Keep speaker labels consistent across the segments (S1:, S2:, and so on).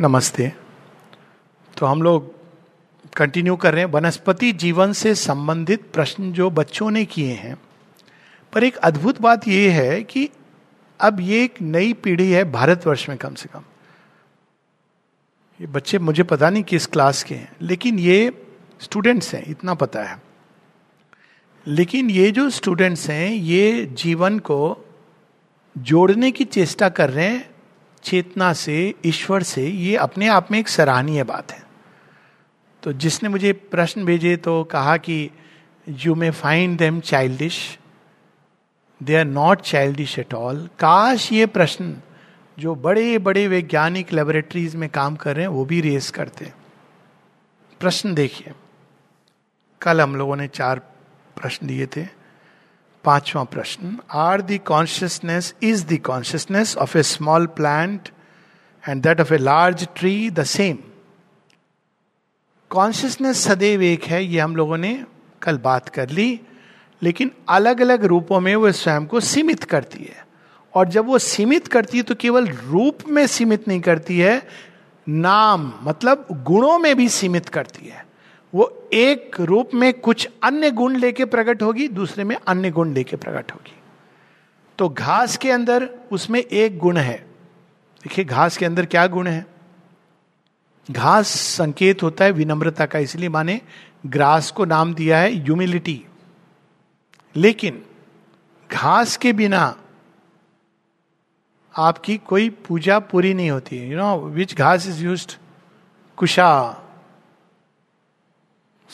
S1: नमस्ते। तो हम लोग कंटिन्यू कर रहे हैं। वनस्पति जीवन से संबंधित प्रश्न जो बच्चों ने किए हैं। पर एक अद्भुत बात यह है कि अब ये एक नई पीढ़ी है भारतवर्ष में कम से कम। ये बच्चे मुझे पता नहीं किस क्लास के हैं, लेकिन ये स्टूडेंट्स हैं, इतना पता है। लेकिन ये जो स्टूडेंट्स हैं, ये जीवन को जोड़ने की चेष्टा कर रहे हैं चेतना से, ईश्वर से ये अपने आप में एक सराहनीय बात है। तो जिसने मुझे प्रश्न भेजे तो कहा कि you may find them childish they are not childish at all काश ये प्रश्न जो बड़े बड़े वैज्ञानिक लेबोरेटरीज में काम कर रहे हैं, वो भी रेस करते। प्रश्न देखिए। कल हम लोगों ने चार प्रश्न दिए थे। पांचवा प्रश्न are the consciousness is the consciousness of a small plant and that of a large tree the same consciousness सदैव एक है, ये हम लोगों ने कल बात कर ली, लेकिन अलग अलग रूपों में वो स्वयं को सीमित करती है। और जब वो सीमित करती है तो केवल रूप में सीमित नहीं करती है, नाम मतलब गुणों में भी सीमित करती है। वो एक रूप में कुछ अन्य गुण लेके प्रकट होगी, दूसरे में अन्य गुण लेके प्रकट होगी। तो घास के अंदर उसमें एक गुण है। देखिए, घास के अंदर क्या गुण है? घास संकेत होता है विनम्रता का, इसलिए माने ग्रास को नाम दिया है ह्यूमिलिटी लेकिन घास के बिना आपकी कोई पूजा पूरी नहीं होती। यू नो विच घास इज़ यूज़ कुशा।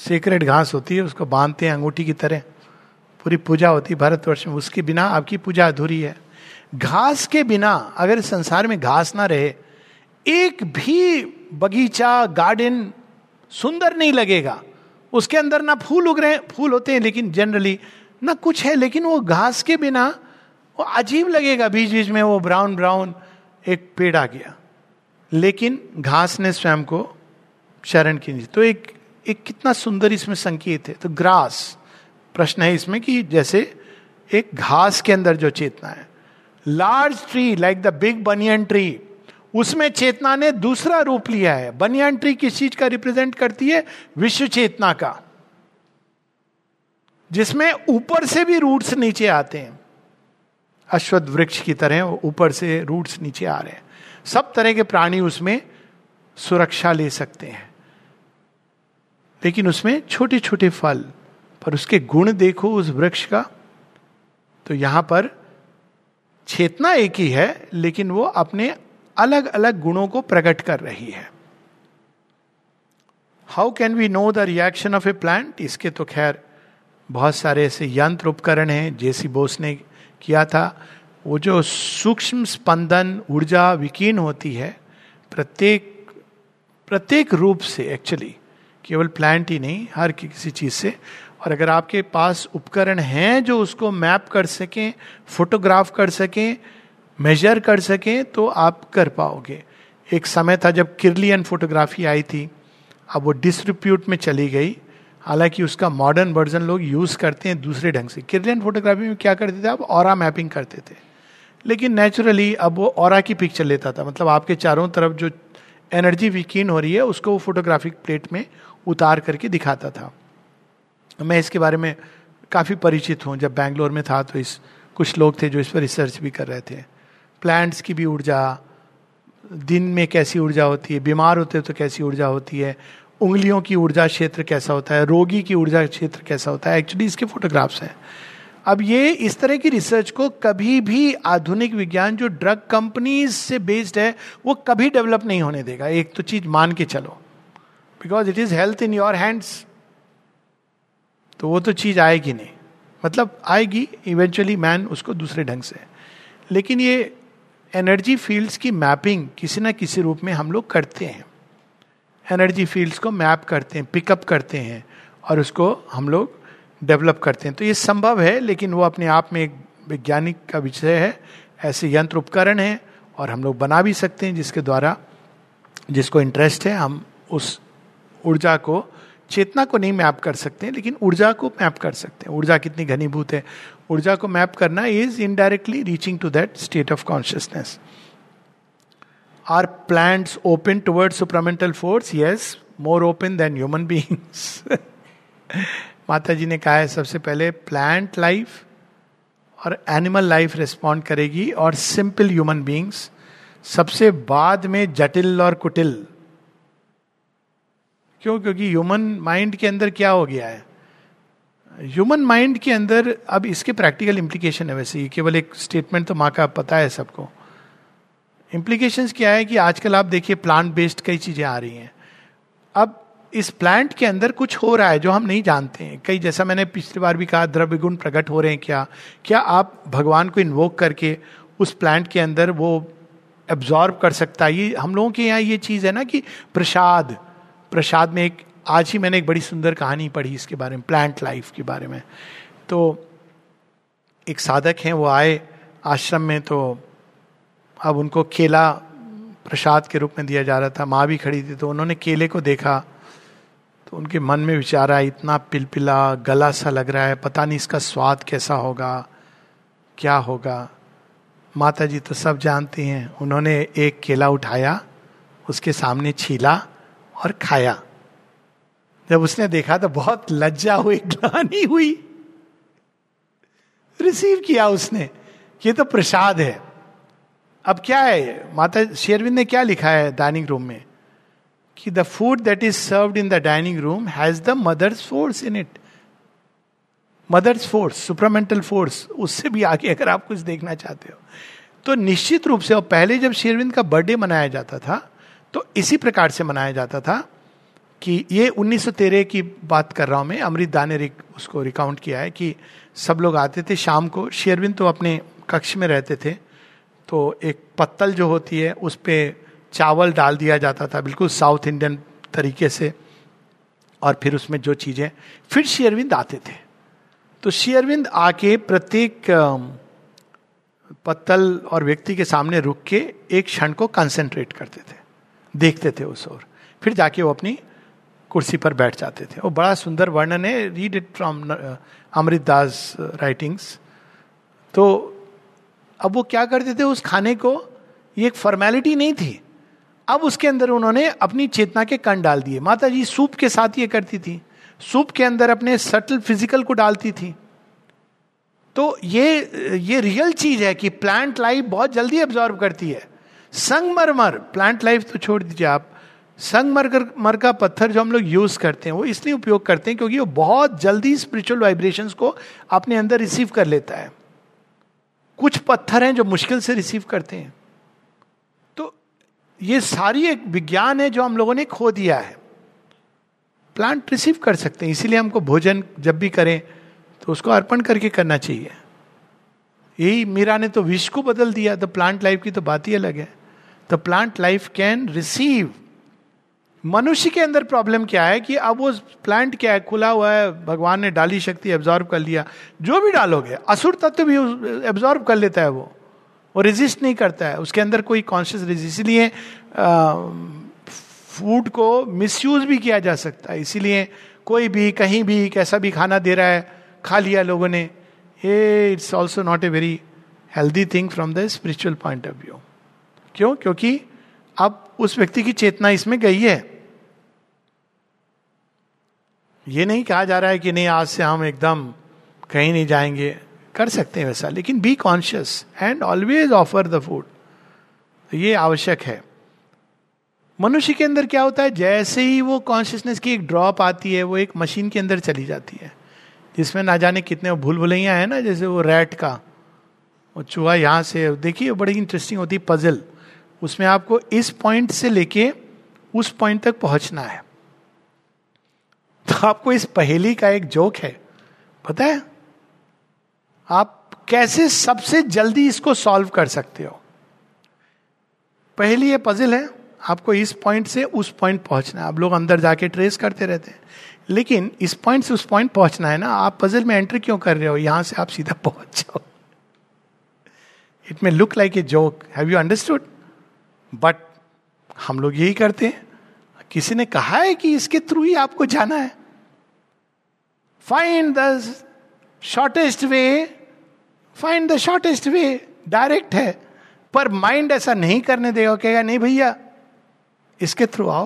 S1: सीक्रेट घास होती है, उसको बांधते हैं, अंगूठी की तरह। पूरी पूजा होती है भारतवर्ष में। उसके बिना आपकी पूजा अधूरी है। घास के बिना अगर संसार में घास ना रहे, एक भी बगीचा, गार्डन सुंदर नहीं लगेगा। उसके अंदर ना फूल उग रहे हैं फूल होते हैं, लेकिन जनरली ना कुछ है, लेकिन वो घास के बिना वो अजीब लगेगा। बीच बीच में वो ब्राउन ब्राउन एक पेड़ आ गया। लेकिन घास ने स्वयं को शरण की तो एक एक कितना सुंदर इसमें संकेत है। तो ग्रास, प्रश्न है इसमें कि जैसे एक घास के अंदर जो चेतना है, large tree like the big banyan tree उसमें चेतना ने दूसरा रूप लिया है। बनियन ट्री किस चीज़ का रिप्रेजेंट करती है? विश्व चेतना का। जिसमें ऊपर से भी रूट्स नीचे आते हैं। अश्वत्थ वृक्ष की तरह ऊपर से रूट्स नीचे आ रहे हैं। सब तरह के प्राणी उसमें सुरक्षा ले सकते हैं। लेकिन उसमें छोटे छोटे फल, पर उसके गुण देखो उस वृक्ष का तो यहाँ पर चेतना एक ही है, लेकिन वो अपने अलग अलग गुणों को प्रकट कर रही है। How can we know the reaction of a plant इसके तो खैर बहुत सारे ऐसे यंत्र उपकरण हैं जेसी बोस ने किया था। वो जो सूक्ष्म स्पंदन, ऊर्जा, विकीर्ण होती है, प्रत्येक प्रत्येक रूप से एक्चुअली केवल प्लांट ही नहीं, हर किसी चीज़ से। और अगर आपके पास उपकरण हैं जो उसको मैप कर सकें फोटोग्राफ कर सकें मेजर कर सकें तो आप कर पाओगे। एक समय था जब किरलियन फोटोग्राफी आई थी, अब वो डिसरिप्यूट में चली गई। हालाँकि उसका मॉडर्न वर्जन लोग यूज़ करते हैं दूसरे ढंग से। किरलियन फोटोग्राफी में क्या करते थे? आप और मैपिंग करते थे। लेकिन नेचुरली अब वो और की पिक्चर लेता था। मतलब आपके चारों तरफ़ जो एनर्जी विकीन हो रही है, उसको वो फोटोग्राफिक प्लेट में उतार करके दिखाता था। मैं इसके बारे में काफ़ी परिचित हूँ। जब बैंगलोर में था तो इस, कुछ लोग थे जो इस पर रिसर्च भी कर रहे थे। प्लांट्स की भी ऊर्जा, दिन में कैसी ऊर्जा होती है, बीमार होते हो तो कैसी ऊर्जा होती है, उंगलियों की ऊर्जा क्षेत्र कैसा होता है, रोगी की ऊर्जा क्षेत्र कैसा होता है। एक्चुअली इसके फोटोग्राफ्स हैं। अब ये इस तरह की रिसर्च को कभी भी आधुनिक विज्ञान, जो ड्रग कंपनीज़ से बेस्ड है, वो कभी डेवलप नहीं होने देगा। एक तो चीज़ मान के चलो। Because it is health in your hands तो वो तो चीज़ आएगी नहीं। मतलब आएगी इवेंचुअली मैन उसको दूसरे ढंग से। लेकिन ये एनर्जी फील्ड्स की मैपिंग किसी ना किसी रूप में हम लोग करते हैं। एनर्जी फील्ड्स को मैप करते हैं पिकअप करते हैं और उसको हम लोग डेवलप करते हैं। तो ये संभव है, लेकिन वो अपने आप में एक वैज्ञानिक का विषय है। ऐसे यंत्र उपकरण हैं और हम लोग बना भी सकते हैं जिसके द्वारा जिसको इंटरेस्ट है, हम उस ऊर्जा को, चेतना को नहीं मैप कर सकते हैं लेकिन ऊर्जा को मैप कर सकते हैं। ऊर्जा कितनी घनीभूत है। ऊर्जा को मैप करना is indirectly reaching to that state of consciousness are plants open toward supermental force yes more open than human beings माता जी ने कहा है, सबसे पहले प्लांट लाइफ और एनिमल लाइफ रिस्पॉन्ड करेगी और सिंपल ह्यूमन बींग्स सबसे बाद में जटिल और कुटिल क्यों? क्योंकि ह्यूमन माइंड के अंदर क्या हो गया है? ह्यूमन माइंड के अंदर अब इसके प्रैक्टिकल इम्प्लीकेशन है वैसे ये केवल एक स्टेटमेंट तो माँ का पता है सबको। इम्प्लीकेशन क्या है कि आजकल आप देखिए प्लांट बेस्ड कई चीज़ें आ रही हैं। अब इस प्लांट के अंदर कुछ हो रहा है जो हम नहीं जानते हैं। कई जैसा मैंने पिछली बार भी कहा, द्रव्य गुण प्रकट हो रहे हैं क्या? क्या आप भगवान को इन्वोक करके उस प्लांट के अंदर वो एब्जॉर्ब कर सकता है? ये हम लोगों के यहाँ ये चीज़ है ना कि प्रसाद प्रसाद में एक, आज ही मैंने एक बड़ी सुंदर कहानी पढ़ी इसके बारे में प्लांट लाइफ के बारे में। तो एक साधक हैं, वो आए आश्रम में तो अब उनको केला प्रसाद के रूप में दिया जा रहा था, माँ भी खड़ी थी तो उन्होंने केले को देखा तो उनके मन में विचार आया, इतना पिलपिला, गला सा लग रहा है, पता नहीं इसका स्वाद कैसा होगा, क्या होगा। माता जी तो सब जानती हैं, उन्होंने एक केला उठाया, उसके सामने छीला और खाया। जब उसने देखा तो बहुत लज्जा हुई ग्लानी हुई। रिसीव किया उसने ये तो प्रसाद है। अब क्या है माता शेरविंद ने क्या लिखा है डाइनिंग रूम में? कि the food that is served in the dining room has the mother's force in it. Mother's force, supermental force, उससे भी आगे अगर आप कुछ देखना चाहते हो। तो निश्चित रूप से, और पहले जब शेरविंद का बर्थडे मनाया जाता था तो इसी प्रकार से मनाया जाता था कि ये 1913 की बात कर रहा हूँ मैं अमृत दाने ने रिक, उसको रिकाउंट किया है कि सब लोग आते थे शाम को। शेरविंद तो अपने कक्ष में रहते थे तो एक पत्तल जो होती है उस पर चावल डाल दिया जाता था बिल्कुल साउथ इंडियन तरीके से और फिर उसमें जो चीज़ें फिर शेरविंद आते थे। तो शेरविंद आके प्रत्येक पत्तल और व्यक्ति के सामने रुक के एक क्षण को कंसेंट्रेट करते थे। देखते थे उस ओर। फिर जाके वो अपनी कुर्सी पर बैठ जाते थे। वो बड़ा सुंदर वर्णन है। Read it from Amrit Das writings तो अब वो क्या करते थे उस खाने को? ये एक फॉर्मेलिटी नहीं थी। अब उसके अंदर उन्होंने अपनी चेतना के कण डाल दिए। माता जी सूप के साथ ये करती थी। सूप के अंदर अपने सटल फ़िज़िकल को डालती थी। तो ये ये रियल चीज़ है कि प्लांट लाइफ बहुत जल्दी एब्जॉर्व करती है। संगमरमर प्लांट लाइफ तो छोड़ दीजिए आप। संगमरगर मर का पत्थर जो हम लोग यूज़ करते हैं, वो इसलिए उपयोग करते हैं क्योंकि वो बहुत जल्दी स्पिरिचुअल वाइब्रेशन को अपने अंदर रिसीव कर लेता है। कुछ पत्थर हैं जो मुश्किल से रिसीव करते हैं। तो ये सारी एक विज्ञान है जो हम लोगों ने खो दिया है। प्लांट रिसीव कर सकते हैं, इसीलिए हमको भोजन जब भी करें तो उसको अर्पण करके करना चाहिए। यही मीरा ने तो विश्व को बदल दिया तो प्लांट लाइफ की तो बात ही अलग है। तो प्लांट लाइफ कैन रिसीव मनुष्य के अंदर प्रॉब्लम क्या है कि अब वो प्लांट क्या है? खुला हुआ है, भगवान ने डाली शक्ति एब्जॉर्ब कर लिया। जो भी डालोगे, असुर तत्व भी एब्जॉर्ब कर लेता है वो। वो रेजिस्ट नहीं करता है। उसके अंदर कोई कॉन्शियस रेजिस्ट इसलिए फ़ूड को मिसयूज भी किया जा सकता है। इसीलिए कोई भी, कहीं भी, कैसा भी खाना दे रहा है, खा लिया लोगों ने ये it's also not a very healthy thing from the spiritual point of view क्यों? क्योंकि अब उस व्यक्ति की चेतना इसमें गई है। ये नहीं कहा जा रहा है कि नहीं, आज से हम एकदम कहीं नहीं जाएँगे। कर सकते हैं वैसा, लेकिन be conscious and always offer the food ये आवश्यक है। मनुष्य के अंदर क्या होता है? जैसे ही वो कॉन्शियसनेस की एक ड्रॉप आती है, वो एक मशीन के अंदर चली जाती है। जिसमें ना जाने कितने भूल भुलैया है ना, जैसे वो रैट का। वो चूहा यहाँ से, देखिए, बड़ी इंटरेस्टिंग होती है पजल उसमें आपको इस पॉइंट से लेके उस पॉइंट तक पहुँचना है। तो आपको इस पहेली का एक जोक है। पता है? आप कैसे सबसे जल्दी इसको सॉल्व कर सकते हो? पहली ये पजल है, आपको इस पॉइंट से उस पॉइंट पहुँचना है। आप लोग अंदर जाके ट्रेस करते रहते हैं। लेकिन इस पॉइंट से उस पॉइंट पहुँचना है ना, आप पजल में एंट्री क्यों कर रहे हो? यहाँ से आप सीधा पहुँच जाओ। It may look like a joke have you understood but हम लोग यही करते हैं। किसी ने कहा है कि इसके थ्रू ही आपको जाना है। Find the shortest way find the shortest way direct है। पर माइंड ऐसा नहीं करने देगा, कहेगा, नहीं भैया, इसके थ्रू आओ।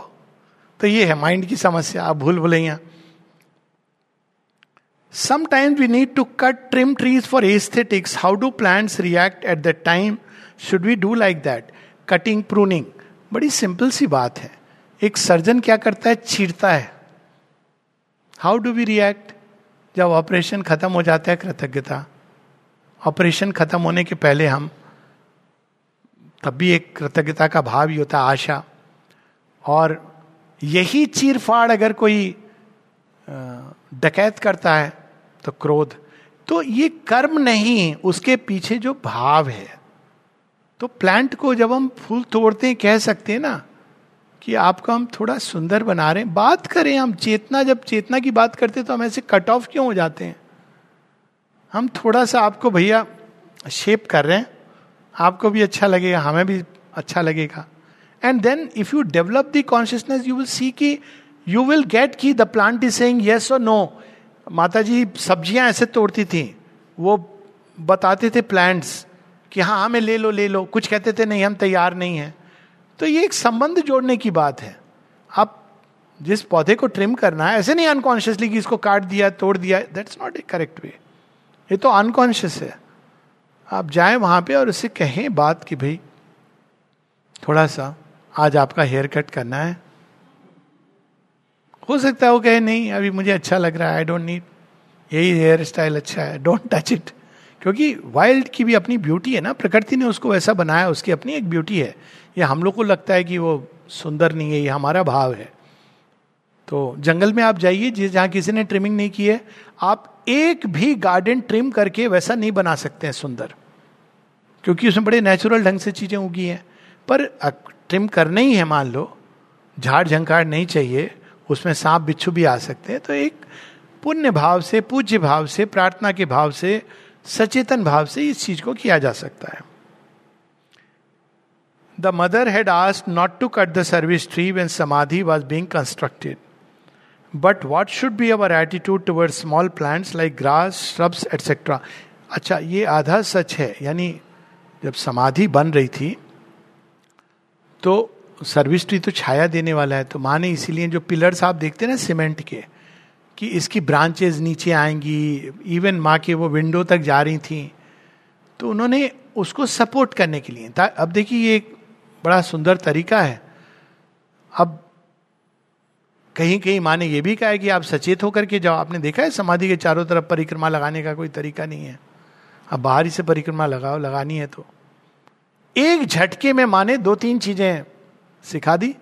S1: तो ये है माइंड की समस्या, आप भूल भूलैया। Sometimes we need to cut trim trees for aesthetics how do plants react at that time should we do like that? Cutting, pruning बड़ी सिंपल सी बात है। एक सर्जन क्या करता है? छीटता है। हाउ डू वी रिएक्ट जब ऑपरेशन खत्म हो जाता है कृतज्ञता। ऑपरेशन खत्म होने के पहले हम तब भी एक कृतज्ञता का भाव ही होता आशा। और यही चीर फाड़ अगर कोई डकैत करता है तो क्रोध। तो ये कर्म नहीं उसके पीछे जो भाव है। तो प्लांट को जब हम फूल तोड़ते हैं, कह सकते हैं ना, कि आपको हम थोड़ा सुंदर बना रहे हैं। बात करें, हम चेतना, जब चेतना की बात करते हैं तो हम ऐसे कट ऑफ़ क्यों हो जाते हैं? हम थोड़ा सा आपको भैया शेप कर रहे हैं। आपको भी अच्छा लगेगा, हमें भी अच्छा लगेगा। And then if you develop the consciousness you will see की यू विल गेट की the plant is saying yes और नो माता जी सब्ज़ियाँ ऐसे तोड़ती थी, वो बताते थे प्लांट्स कि हाँ हमें ले लो ले लो। कुछ कहते थे, नहीं, हम तैयार नहीं हैं। तो ये एक संबंध जोड़ने की बात है। आप जिस पौधे को ट्रिम करना है, ऐसे नहीं अनकॉन्शियसली कि इसको काट दिया, तोड़ दिया that's not a correct way ये तो अनकॉन्शियस है। आप जाए वहाँ पे और उससे कहें बात कि, भाई, थोड़ा सा, आज आपका हेयर कट करना है। हो सकता है वो कहे, नहीं, अभी मुझे अच्छा लग रहा है आई डोंट नीड यही हेयर स्टाइल अच्छा है डोंट टच इट क्योंकि वाइल्ड की भी अपनी ब्यूटी है ना, प्रकृति ने उसको वैसा बनाया, उसकी अपनी एक ब्यूटी है। ये हम लोग को लगता है कि वो सुंदर नहीं है, ये हमारा भाव है। तो जंगल में आप जाइए, जिस जहाँ किसी ने ट्रिमिंग नहीं की है, आप एक भी गार्डन ट्रिम करके वैसा नहीं बना सकते हैं सुंदर। क्योंकि उसमें बड़े नेचुरल ढंग से चीज़ें उगी हैं। पर ट्रिम करना ही है, मान लो, झाड़ झंकार नहीं चाहिए, उसमें सांप बिच्छू भी आ सकते हैं। तो एक पुण्य भाव से, पूज्य भाव से, प्रार्थना के भाव से सचेतन भाव से इस चीज़ को किया जा सकता है। The mother had asked not to cut the service tree when samadhi was being constructed but what should be our attitude toward small plants like grass shrubs etcetera अच्छा ये आधा सच है। यानी जब समाधि बन रही थी तो सर्विस ट्री तो छाया देने वाला है। तो माँ ने इसीलिए जो पिलर्स आप देखते हैं ना सीमेंट के कि इसकी ब्रांचेज नीचे आएँगी इवन माँ के वो विंडो तक जा रही थी। तो उन्होंने उसको सपोर्ट करने के लिए अब देखिए ये एक बड़ा सुंदर तरीका है। अब कहीं कहीं माँ ने यह भी कहा है कि आप सचेत होकर के जाओ। आपने देखा है समाधि के चारों तरफ़ परिक्रमा लगाने का कोई तरीका नहीं है। अब बाहर ही से परिक्रमा लगाओ, लगानी है तो। एक झटके में माँ ने दो तीन चीज़ें सिखा दी।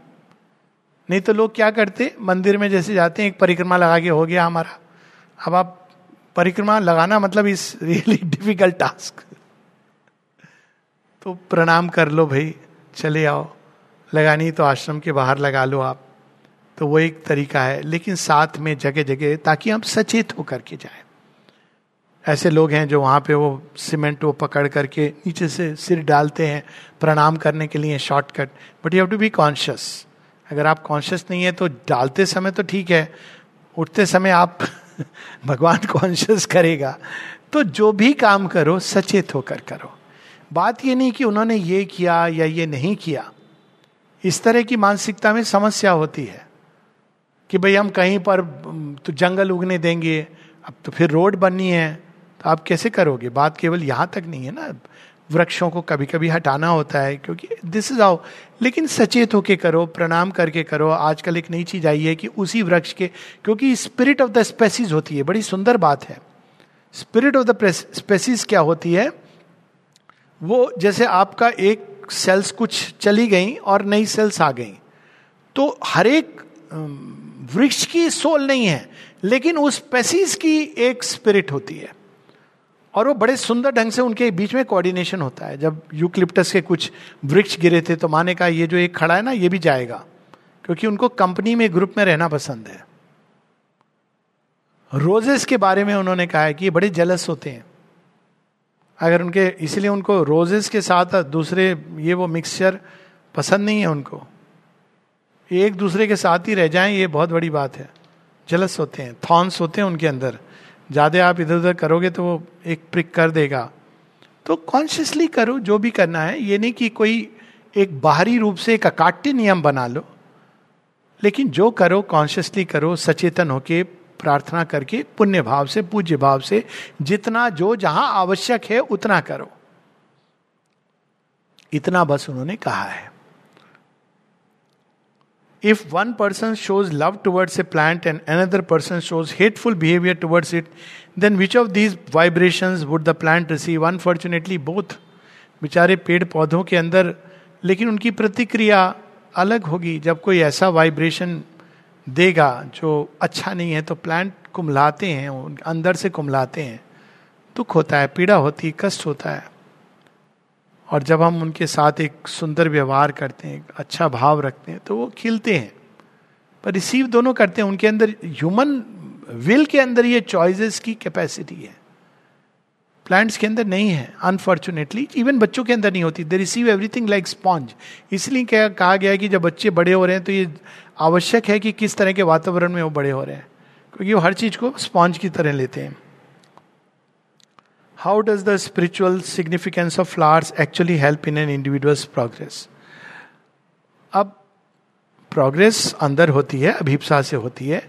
S1: नहीं तो लोग क्या करते? मंदिर में जैसे जाते हैं, एक परिक्रमा लगा के हो गया हमारा। अब आप परिक्रमा लगाना मतलब इस रियली डिफ़िकल्ट टास्क तो प्रणाम कर लो भाई, चले आओ। लगानी तो आश्रम के बाहर लगा लो आप। तो वो एक तरीका है, लेकिन साथ में जगह जगह ताकि हम सचेत होकर के जाए। ऐसे लोग हैं जो वहाँ पे वो सीमेंट वो पकड़ करके नीचे से सिर डालते हैं, प्रणाम करने के लिए shortcut but you have to be conscious अगर आप कॉन्शियस नहीं है तो डालते समय तो ठीक है, उठते समय आप भगवान कॉन्शियस करेगा। तो जो भी काम करो, सचेत होकर करो। बात ये नहीं कि उन्होंने ये किया या ये नहीं किया। इस तरह की मानसिकता में समस्या होती है कि भाई हम कहीं पर तो जंगल उगने देंगे, अब तो फिर रोड बननी है तो आप कैसे करोगे? बात केवल यहाँ तक नहीं है ना। वृक्षों को कभी कभी हटाना होता है, क्योंकि दिस इज़ आओ लेकिन सचेत होके करो, प्रणाम करके करो। आजकल एक नई चीज़ आई है कि उसी वृक्ष के, क्योंकि स्पिरिट ऑफ़ द स्पेसिस होती है, बड़ी सुंदर बात है। स्पिरिट ऑफ़ द स्पेसिस क्या होती है? वो जैसे आपका एक सेल्स कुछ चली गई और नई सेल्स आ गई। तो हर एक वृक्ष की सोल नहीं है, लेकिन उस स्पेसिस की एक स्पिरिट होती है। और वो बड़े सुंदर ढंग से उनके बीच में कोऑर्डिनेशन होता है। जब यूक्लिप्टस के कुछ वृक्ष गिरे थे तो माने कहा, ये जो एक खड़ा है ना, ये भी जाएगा, क्योंकि उनको कंपनी में ग्रुप में रहना पसंद है। रोजेस के बारे में उन्होंने कहा है कि ये बड़े जलस होते हैं। अगर उनके, इसलिए उनको रोजेस के साथ दूसरे, ये वो मिक्सचर पसंद नहीं है उनको। एक दूसरे के साथ ही रह जाएँ, ये बहुत बड़ी बात है। जलस होते हैं थॉन्स होते हैं उनके अंदर। ज़्यादा आप इधर उधर करोगे तो वो एक प्रिक कर देगा। तो कॉन्शियसली करो, जो भी करना है, ये नहीं कि कोई एक बाहरी रूप से एक अकाट्य नियम बना लो, लेकिन जो करो कॉन्शियसली करो, सचेतन होके प्रार्थना करके, पुण्य भाव से, पूज्य भाव से, जितना जो जहाँ आवश्यक है, उतना करो। इतना बस उन्होंने कहा है। If one person shows love towards a plant and another person shows hateful behaviour towards it then which of these vibration would the plant receive unfortunately both बेचारे पेड़ पौधों के अंदर, लेकिन उनकी प्रतिक्रिया अलग होगी। जब कोई ऐसा वाइब्रेशन देगा जो अच्छा नहीं है तो प्लांट कुमलाते हैं अंदर से कुमलाते हैं। दुख होता है, पीड़ा होती है, कष्ट होता है। और जब हम उनके साथ एक सुंदर व्यवहार करते हैं अच्छा भाव रखते हैं तो वो खिलते हैं। पर रिसीव दोनों करते हैं। उनके अंदर ह्यूमन विल के अंदर ये चॉइसेस की कैपेसिटी है। प्लांट्स के अंदर नहीं है। अनफॉर्चुनेटली इवन बच्चों के अंदर नहीं होती। They receive everything like sponge इसलिए क्या कहा गया है कि जब बच्चे बड़े हो रहे हैं तो ये आवश्यक है कि किस तरह के वातावरण में वो बड़े हो रहे हैं। क्योंकि वो हर चीज़ को स्पॉन्ज की तरह लेते हैं। How does the spiritual significance of flowers actually help in an individuals progress अब प्रोग्रेस अंदर होती है, अभिप्सा से होती है,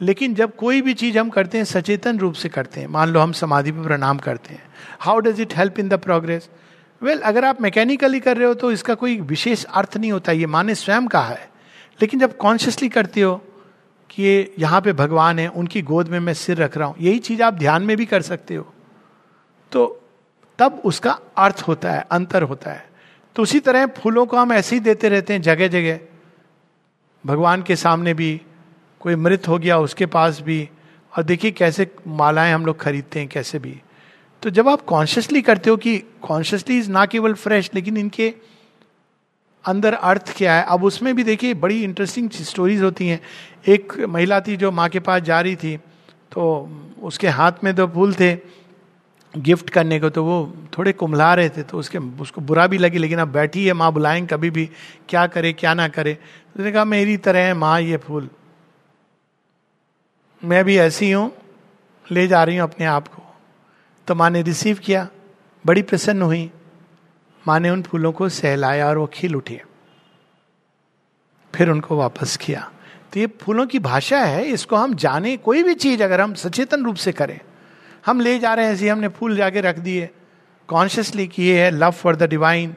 S1: लेकिन जब कोई भी चीज़ हम करते हैं, सचेतन रूप से करते हैं, मान लो हम समाधि पर प्रणाम करते हैं how does it help in the progress well अगर आप मैकेनिकली कर रहे हो तो इसका कोई विशेष अर्थ नहीं होता, ये माने स्वयं कहा है। लेकिन जब कॉन्शियसली करते हो कि ये यहाँ पे भगवान है, उनकी गोद में मैं सिर रख रहा हूँ, यही चीज़ आप ध्यान में भी कर सकते हो। तो तब उसका अर्थ होता है, अंतर होता है। तो उसी तरह फूलों को हम ऐसे ही देते रहते हैं जगह जगह भगवान के सामने भी, कोई मृत हो गया, उसके पास भी, और देखिए कैसे मालाएँ हम लोग खरीदते हैं, कैसे भी। तो जब आप कॉन्शियसली करते हो कि कॉन्शियसली इज़ ना केवल फ्रेश लेकिन इनके अंदर अर्थ क्या है, अब उसमें भी देखिए बड़ी इंटरेस्टिंग स्टोरीज होती हैं। एक महिला थी जो माँ के पास जा रही थी तो उसके हाथ में दो फूल थे गिफ्ट करने को तो वो थोड़े कुमला रहे थे तो उसके, उसको बुरा भी लगी, लेकिन अब बैठी है माँ बुलाएँगे कभी भी, क्या करे, क्या ना करे। तो उसने कहा, मेरी तरह है माँ, ये फूल। मैं भी ऐसी हूँ, ले जा रही हूँ अपने आप को। तो माँ ने रिसीव किया, बड़ी प्रसन्न हुई। माँ ने उन फूलों को सहलाया और वो खिल उठे। फिर उनको वापस किया। तो ये फूलों की भाषा है, इसको हम जाने, कोई भी चीज़ अगर हम सचेतन रूप से करें हम ले जा रहे हैं ऐसे हमने फूल जाके रख दिए। कॉन्शियसली किए है लव फॉर द डिवाइन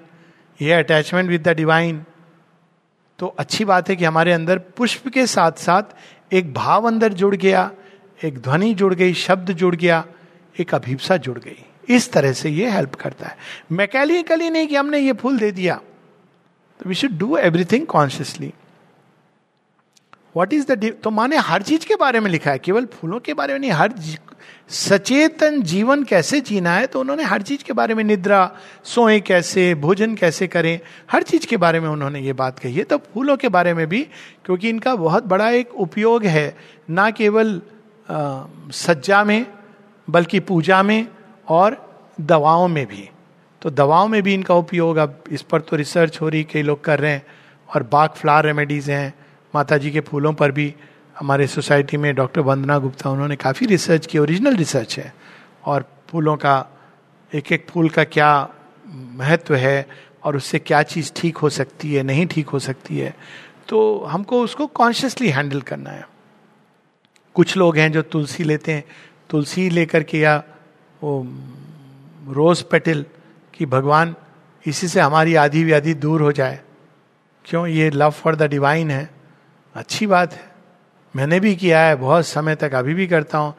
S1: ये अटैचमेंट विद द डिवाइन तो अच्छी बात है कि हमारे अंदर पुष्प के साथ साथ एक भाव अंदर जुड़ गया, एक ध्वनि जुड़ गई, शब्द जुड़ गया, एक अभिप्सा जुड़ गई। इस तरह से ये हेल्प करता है। मैकेलिकली नहीं कि हमने ये फूल दे दिया। तो we should do everything consciously what is the तो माने हर चीज़ के बारे में लिखा है, केवल फूलों के बारे में नहीं, हर सचेतन जीवन कैसे जीना है तो उन्होंने हर चीज़ के बारे में, निद्रा, सोए कैसे, भोजन कैसे करें, हर चीज़ के बारे में उन्होंने ये बात कही है। तो फूलों के बारे में भी, क्योंकि इनका बहुत बड़ा एक उपयोग है, ना केवल सज्जा में, बल्कि पूजा में और दवाओं में भी। तो दवाओं में भी इनका उपयोग, अब इस पर तो रिसर्च हो रही, कई लोग कर रहे हैं और बाग फ्लावर रेमेडीज हैं माता जी के फूलों पर भी हमारे सोसाइटी में डॉक्टर वंदना गुप्ता, उन्होंने काफ़ी रिसर्च की, ओरिजिनल रिसर्च है। और फूलों का एक एक फूल का क्या महत्व है और उससे क्या चीज़ ठीक हो सकती है, नहीं ठीक हो सकती है तो हमको उसको कॉन्शियसली हैंडल करना है। कुछ लोग हैं जो तुलसी लेते हैं, तुलसी लेकर के या वो रोज पेटिल कि भगवान, इसी से हमारी आधी व्याधि दूर हो जाए। क्यों? ये लव फॉर द डिवाइन है। अच्छी बात है। मैंने भी किया है, बहुत समय तक अभी भी करता हूँ।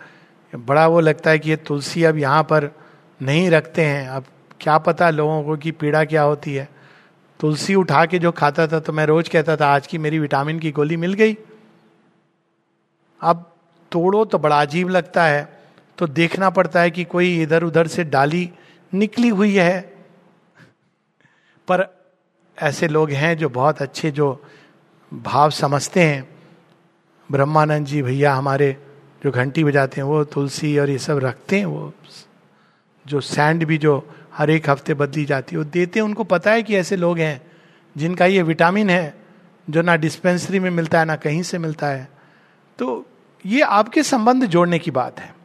S1: बड़ा वो लगता है कि ये तुलसी अब यहाँ पर नहीं रखते हैं। अब क्या पता लोगों को कि पीड़ा क्या होती है। तुलसी उठा के जो खाता था तो मैं रोज कहता था, आज की मेरी विटामिन की गोली मिल गई। अब तोड़ो तो बड़ा अजीब लगता है। तो देखना पड़ता है कि कोई इधर उधर से डाली निकली हुई है। पर ऐसे लोग हैं जो बहुत अच्छे, जो भाव समझते हैं। ब्रह्मानंद जी भैया हमारे जो घंटी बजाते हैं, वो तुलसी और ये सब रखते हैं, वो जो सैंड भी जो हर एक हफ़्ते बदली जाती है, वो देते हैं। उनको पता है कि ऐसे लोग हैं जिनका ये विटामिन है, जो ना डिस्पेंसरी में मिलता है, ना कहीं से मिलता है। तो ये आपके संबंध जोड़ने की बात है।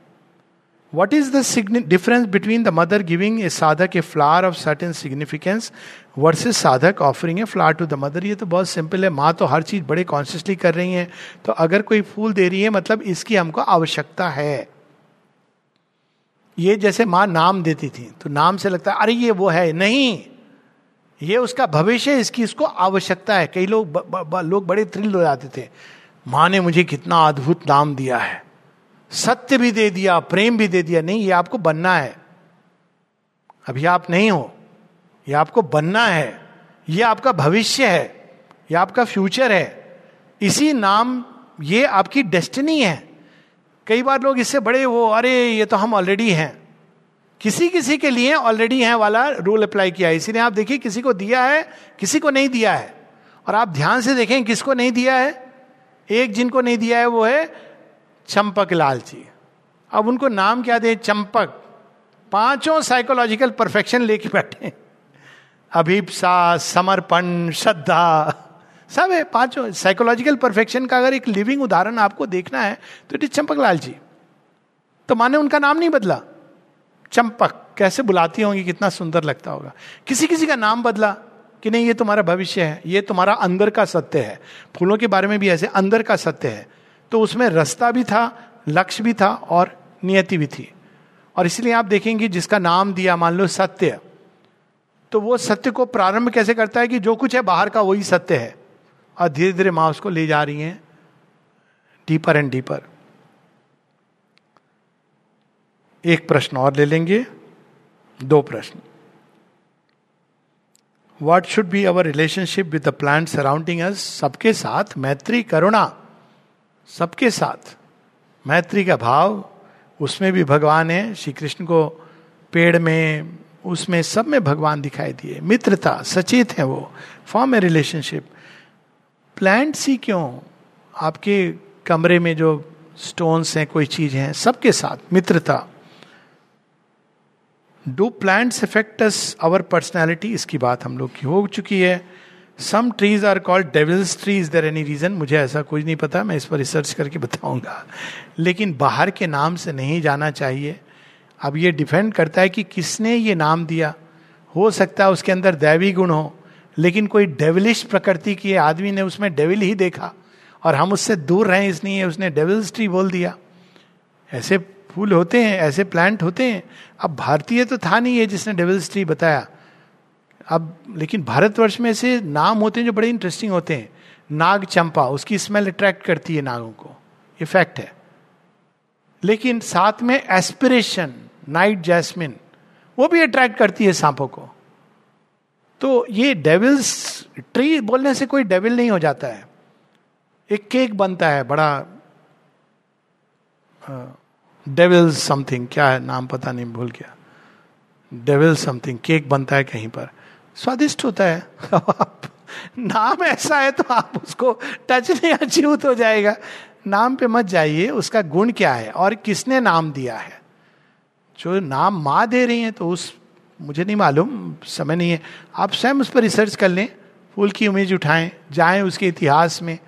S1: What is the difference between the mother giving a sadhak a flower of certain significance versus sadhak offering a flower to the mother ये तो बहुत सिंपल है। माँ तो हर चीज़ बड़े कॉन्शियसली कर रही है। तो अगर कोई फूल दे रही है मतलब इसकी हमको आवश्यकता है। ये जैसे माँ नाम देती थी तो नाम से लगता है, अरे, ये वो है। नहीं। ये उसका भविष्य है, इसकी इसको आवश्यकता है। कई लोग लोग बड़े थ्रिल हो जाते थे। माँ ने मुझे कितना अद्भुत नाम दिया है। सत्य भी दे दिया, प्रेम भी दे दिया, नहीं, ये आपको बनना है। अभी आप नहीं हो, ये आपको बनना है, ये आपका भविष्य है, ये आपका फ्यूचर है। इसी नाम, ये आपकी डेस्टिनी है। कई बार लोग इससे बड़े वो, अरे, ये तो हम ऑलरेडी हैं। किसी किसी के लिए ऑलरेडी हैं वाला रूल अप्लाई किया है। इसीलिए आप देखिए, किसी को दिया है, किसी को नहीं दिया है। और आप ध्यान से देखें, किसको नहीं दिया है? एक जिनको नहीं दिया है, वो है चंपक लाल जी। अब उनको नाम क्या दे? चंपक। पाँचों साइकोलॉजिकल परफेक्शन लेके बैठे अभिप्सा, समर्पण, श्रद्धा, सब है, पाँचों। साइकोलॉजिकल परफेक्शन का अगर एक लिविंग उदाहरण आपको देखना है तो इट इज़ चंपक लाल जी। तो माने उनका नाम नहीं बदला। चंपक, कैसे बुलाती होंगी, कितना सुंदर लगता होगा। किसी किसी का नाम बदला कि नहीं, ये तुम्हारा भविष्य है, ये तुम्हारा अंदर का सत्य है। फूलों के बारे में भी ऐसे, अंदर का सत्य है। तो उसमें रास्ता भी था, लक्ष्य भी था और नियति भी थी। और इसलिए आप देखेंगे जिसका नाम दिया, मान लो सत्य तो वो सत्य को प्रारंभ कैसे करता है कि जो कुछ है बाहर का वही सत्य है। और धीरे धीरे माँ उसको ले जा रही हैं डीपर एंड डीपर एक प्रश्न और ले लेंगे, दो प्रश्न। What should be our relationship with the plant surrounding us सबके साथ मैत्री, करुणा। सबके साथ। मैत्री का भाव, उसमें भी भगवान है। श्री कृष्ण को पेड़ में, उसमें सब में भगवान दिखाई दिए। मित्रता, सचेत है वो। Form a relationship. प्लांट्स ही क्यों? आपके कमरे में जो स्टोन्स हैं, कोई चीज़ है, सबके साथ मित्रता। Do plants effect us our personality इसकी बात हम लोग की हो चुकी है। Some trees are called devil's tree is there any reason मुझे ऐसा कुछ नहीं पता। मैं इस पर रिसर्च करके बताऊँगा। लेकिन बाहर के नाम से नहीं जाना चाहिए। अब ये डिपेंड करता है कि किसने ये नाम दिया। हो सकता है उसके अंदर दैवी गुण हो। लेकिन कोई डेविलिश प्रकृति की आदमी ने उसमें डेविल ही देखा। और हम उससे दूर रहे इसलिए उसने डेविल्स ट्री बोल दिया। ऐसे फूल होते हैं, ऐसे प्लांट होते हैं। अब भारतीय तो था नहीं है जिसने डेविल्स ट्री बताया। अब, लेकिन भारतवर्ष में ऐसे नाम होते हैं जो बड़े इंटरेस्टिंग होते हैं। नाग चंपा, उसकी स्मेल अट्रैक्ट करती है नागों को। इफ़ेक्ट है। लेकिन साथ में एस्पिरेशन नाइट जैस्मिन वो भी अट्रैक्ट करती है सांपों को। तो ये डेविल्स ट्री बोलने से कोई डेविल नहीं हो जाता है। एक केक बनता है, बड़ा डेविल समथिंग क्या है? नाम पता नहीं, भूल गया। डेविल समथिंग केक बनता है कहीं पर। स्वादिष्ट होता है। आप, नाम ऐसा है तो आप उसको टच नहीं अचीव हो जाएगा। नाम पे मत जाइए, उसका गुण क्या है और किसने नाम दिया है? जो नाम माँ दे रही है तो उस, मुझे नहीं मालूम, समय नहीं है। आप स्वयं उस पर रिसर्च कर लें, फूल की इमेज उठाएँ, जाएँ उसके इतिहास में,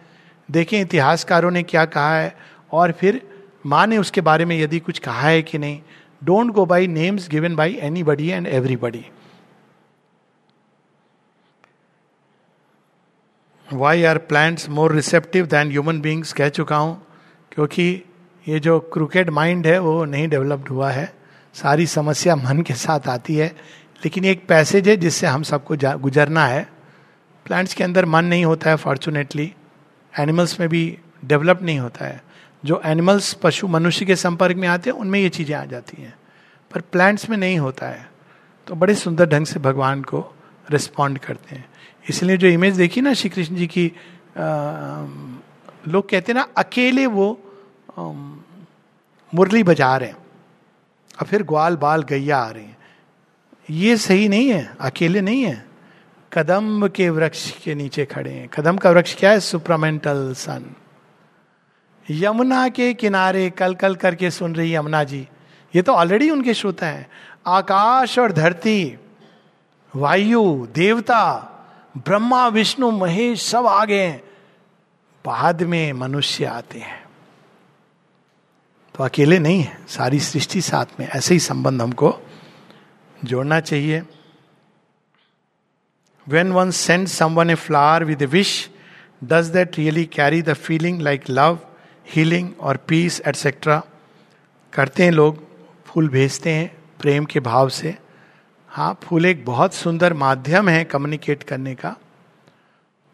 S1: देखें इतिहासकारों ने क्या कहा है और फिर माँ ने उसके बारे में यदि कुछ कहा है कि नहीं don't go by names given by anybody and everybody why are plants more receptive than human beings कह चुका हूँ, क्योंकि ये जो क्रिकेट माइंड है, वो नहीं डेवलप्ड हुआ है। सारी समस्या मन के साथ आती है। लेकिन एक पैसेज है जिससे हम सबको गुजरना है। प्लांट्स के अंदर मन नहीं होता है फॉर्चुनेटली एनिमल्स में भी डेवलप नहीं होता है। जो एनिमल्स पशु, मनुष्य के संपर्क में आते हैं, उनमें ये चीज़ें आ जाती हैं। पर प्लांट्स में नहीं होता है। तो बड़े सुंदर ढंग से भगवान को रिस्पॉन्ड करते हैं। इसलिए जो इमेज देखी ना श्री कृष्ण जी की लोग कहते ना, अकेले वो मुरली बजा रहे हैं। और फिर ग्वाल बाल गैया आ रही हैं। ये सही नहीं है, अकेले नहीं है। कदम के वृक्ष के नीचे खड़े हैं। कदम का वृक्ष क्या है? सुप्रमेंटल सन। यमुना के किनारे कल कल करके सुन रही यमुना जी। ये तो ऑलरेडी उनके श्रोता हैं। आकाश और धरती, वायु, देवता ब्रह्मा, विष्णु, महेश सब आगे बाद में मनुष्य आते हैं। तो अकेले नहीं है, सारी सृष्टि साथ में। ऐसे ही संबंध हमको जोड़ना चाहिए। When one send someone a flower with a wish does that really carry the feeling like love healing और पीस एटसेट्रा करते हैं लोग, फूल भेजते हैं प्रेम के भाव से। हाँ फूल एक बहुत सुंदर माध्यम है कम्युनिकेट करने का।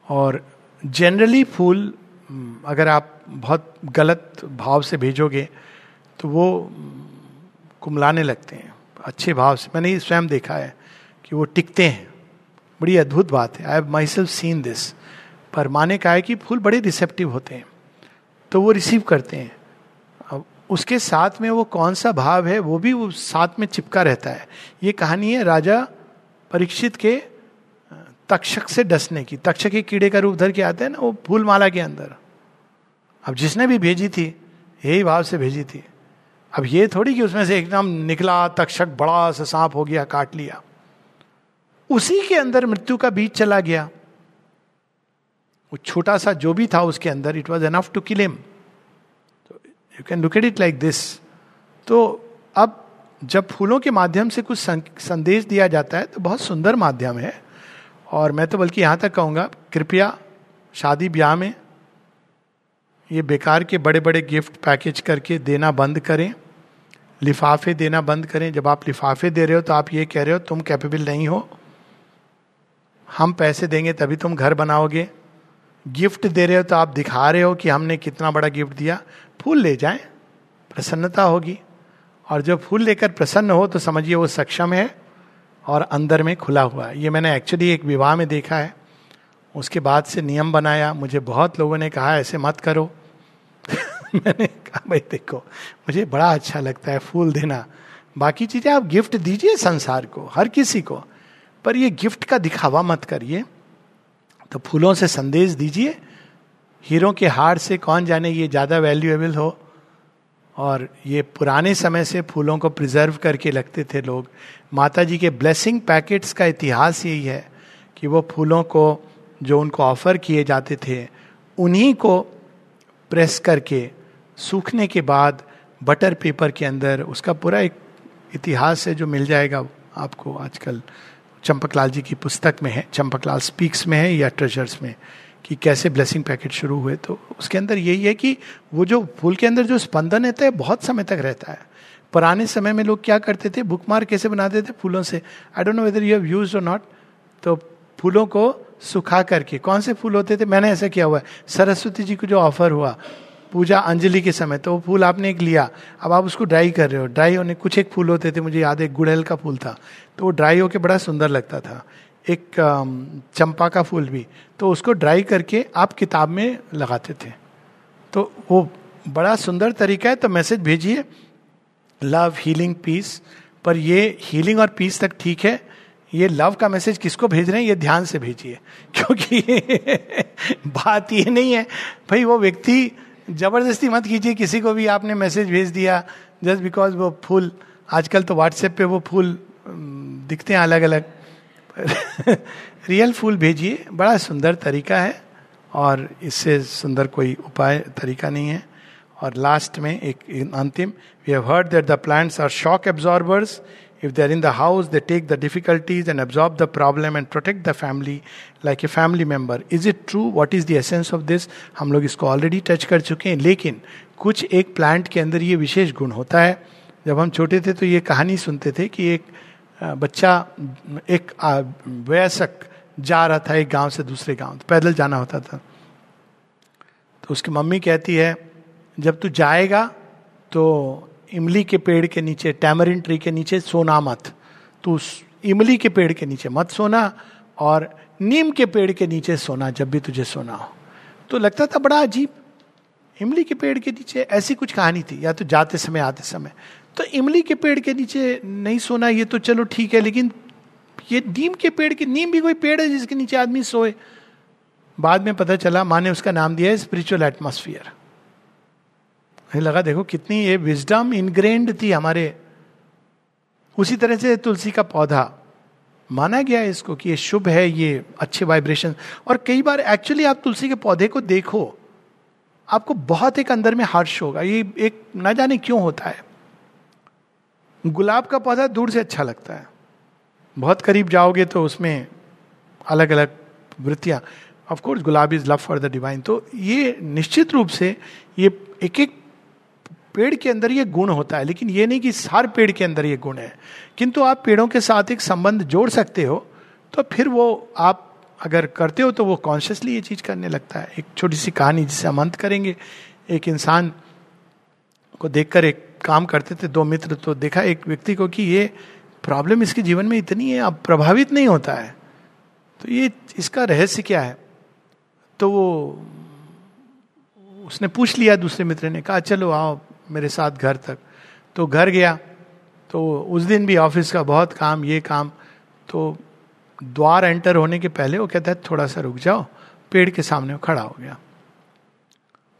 S1: और जनरली फूल अगर आप बहुत गलत भाव से भेजोगे तो वो कुमलाने लगते हैं। अच्छे भाव से। मैंने स्वयं देखा है कि वो टिकते हैं। बड़ी अद्भुत बात है। I have myself seen this पर माने कहा है कि फूल बड़े रिसेप्टिव होते हैं। तो वो रिसीव करते हैं। उसके साथ में वो कौन सा भाव है, वो भी वो साथ में चिपका रहता है। ये कहानी है राजा परीक्षित के तक्षक से डसने की। तक्षक के कीड़े का रूप धर के आते हैं ना, वो फूल माला के अंदर। अब जिसने भी भेजी थी, यही भाव से भेजी थी। अब ये थोड़ी कि उसमें से एकदम निकला, तक्षक बड़ा सा सांप हो गया, काट लिया। उसी के अंदर मृत्यु का बीज चला गया। वो छोटा सा जो भी था उसके अंदर it was enough to kill him you can look at it like this तो अब जब फूलों के माध्यम से कुछ संदेश दिया जाता है तो बहुत सुंदर माध्यम है। और मैं तो बल्कि यहाँ तक कहूँगा, कृपया शादी ब्याह में ये बेकार के बड़े बड़े गिफ्ट पैकेज करके देना बंद करें। लिफाफे देना बंद करें। जब आप लिफाफे दे रहे हो तो आप ये कह रहे हो, तुम कैपेबल नहीं हो। हम पैसे देंगे तभी तुम घर बनाओगे। गिफ्ट दे रहे हो तो आप दिखा रहे हो कि हमने कितना बड़ा गिफ्ट दिया। फूल ले जाए, प्रसन्नता होगी। और जब फूल लेकर प्रसन्न हो तो समझिए वो सक्षम है और अंदर में खुला हुआ है। ये मैंने एक्चुअली एक विवाह में देखा है। उसके बाद से नियम बनाया। मुझे बहुत लोगों ने कहा, ऐसे मत करो। मैंने कहा, भाई देखो, मुझे बड़ा अच्छा लगता है फूल देना। बाकी चीज़ें आप गिफ्ट दीजिए संसार को, हर किसी को। पर ये गिफ्ट का दिखावा मत करिए। तो फूलों से संदेश दीजिए हीरो के हार से कौन जाने ये ज़्यादा वैल्यूएबल हो? और ये पुराने समय से फूलों को प्रिजर्व करके लगते थे लोग। माता जी के ब्लेसिंग पैकेट्स का इतिहास यही है कि वो फूलों को जो उनको ऑफ़र किए जाते थे, उन्हीं को प्रेस करके सूखने के बाद बटर पेपर के अंदर उसका पूरा एक इतिहास है जो मिल जाएगा आपको आजकल। चंपकलाल जी की पुस्तक में है, चंपकलाल स्पीक्स में है या ट्रेजर्स में। कि कैसे ब्लेसिंग पैकेट शुरू हुए तो उसके अंदर यही है कि वो जो फूल के अंदर जो स्पंदन रहता है, बहुत समय तक रहता है। पुराने समय में लोग क्या करते थे? बुक मार्क कैसे बनाते थे? फूलों से। I don't know whether you have use और नॉट तो फूलों को सुखा करके, कौन से फूल होते थे? मैंने ऐसा किया हुआ है। सरस्वती जी को जो ऑफ़र हुआ, पूजा अंजलि के समय तो वो फूल आपने एक लिया। अब आप उसको ड्राई कर रहे हो। ड्राई होने, कुछ एक फूल होते थे, मुझे याद है, गुड़हल का फूल था। तो वो ड्राई होके बड़ा सुंदर लगता था। एक चंपा का फूल भी तो उसको ड्राई करके आप किताब में लगाते थे। तो वो बड़ा सुंदर तरीका है तो मैसेज भेजिए लव हीलिंग पीस पर ये हीलिंग और पीस तक ठीक है, ये लव का मैसेज किसको भेज रहे हैं, ये ध्यान से भेजिए। क्योंकि बात ये नहीं है। भाई, वो व्यक्ति ज़बरदस्ती मत कीजिए, किसी को भी आपने मैसेज भेज दिया जस्ट बिकॉज़ वो फूल, आजकल तो व्हाट्सएप पे वो फूल दिखते हैं अलग अलग रियल फूल भेजिए, बड़ा सुंदर तरीका है, और इससे सुंदर कोई उपाय, तरीका नहीं है। और लास्ट में एक अंतिम we have heard that the plants are shock absorbers If they're in the house they take the difficulties and absorb the problem and protect the family like a family member. Is it true what is the essence of this हम लोग इसको already touch कर चुके हैं, लेकिन कुछ एक plant के अंदर ये विशेष गुण होता है। जब हम छोटे थे तो ये कहानी सुनते थे कि एक बच्चा एक वयस्क जा रहा था एक गाँव से दूसरे गाँव तो पैदल जाना होता था। तो उसकी मम्मी कहती है, जब तू जाएगा तो इमली के पेड़ के नीचे, टैमरिन ट्री के नीचे सोना मत। तो इमली के पेड़ के नीचे मत सोना और नीम के पेड़ के नीचे सोना, जब भी तुझे सोना हो। तो लगता था बड़ा अजीब, इमली के पेड़ के नीचे ऐसी कुछ कहानी थी, या तो जाते समय, आते समय। तो इमली के पेड़ के नीचे नहीं सोना, ये तो चलो ठीक है, लेकिन ये नीम के पेड़ के, नीम भी कोई पेड़ है जिसके नीचे आदमी सोए। बाद में पता चला, माँ ने उसका नाम दिया है स्पिरिचुअल एटमोसफियर लगा, देखो कितनी ये विजडम इनग्रेंड थी हमारे। उसी तरह से तुलसी का पौधा। माना गया है इसको कि ये शुभ है, ये अच्छे वाइब्रेशन और कई बार एक्चुअली आप तुलसी के पौधे को देखो, आपको बहुत एक अंदर में हर्ष होगा। ये एक, ना जाने क्यों होता है। गुलाब का पौधा दूर से अच्छा लगता है। बहुत करीब जाओगे तो उसमें अलग अलग वृत्तियाँ of course gulab is love for the divine तो ये निश्चित रूप से ये एक एक पेड़ के अंदर ये गुण होता है। लेकिन ये नहीं कि हर पेड़ के अंदर ये गुण है। किंतु आप पेड़ों के साथ एक संबंध जोड़ सकते हो तो फिर वो आप अगर करते हो तो वो कॉन्शियसली ये चीज़ करने लगता है। एक छोटी सी कहानी जिसे हम अंत करेंगे। एक इंसान को देखकर एक काम करते थे, दो मित्र तो देखा एक व्यक्ति को कि ये प्रॉब्लम इसके जीवन में इतनी है, अब प्रभावित नहीं होता है। तो ये इसका रहस्य क्या है? तो वो, उसने पूछ लिया दूसरे मित्र ने, कहा, चलो आओ मेरे साथ घर तक। तो घर गया तो उस दिन भी ऑफ़िस का बहुत काम, ये काम तो द्वार एंटर होने के पहले वो कहता है थोड़ा सा रुक जाओ, पेड़ के सामने वो खड़ा हो गया।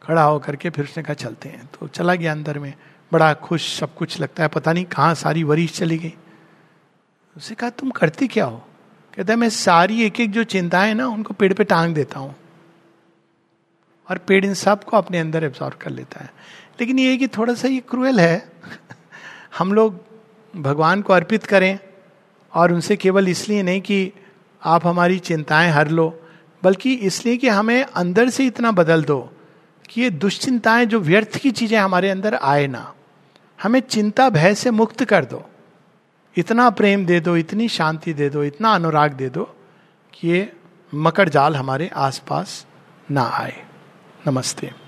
S1: खड़ा होकर के फिर उसने कहा, चलते हैं। तो चला गया अंदर में। बड़ा खुश, सब कुछ लगता है, पता नहीं कहाँ सारी वरीश चली गई। उसने कहा, तुम करती क्या हो? कहता है, मैं सारी एक एक जो चिंताएँ ना, उनको पेड़ पे टांग देता हूँ। और पेड़ इन सबको अपने अंदर एब्जॉर्व कर लेता है। लेकिन ये कि थोड़ा सा ये क्रूएल है। हम लोग भगवान को अर्पित करें, और उनसे केवल इसलिए नहीं कि आप हमारी चिंताएँ हर लो, बल्कि इसलिए कि हमें अंदर से इतना बदल दो कि ये दुश्चिंताएँ जो व्यर्थ की चीज़ें हमारे अंदर आए ना। हमें चिंता, भय से मुक्त कर दो। इतना प्रेम दे दो, इतनी शांति दे दो, इतना अनुराग दे दो कि ये मकर जाल हमारे आसपास ना आए। नमस्ते।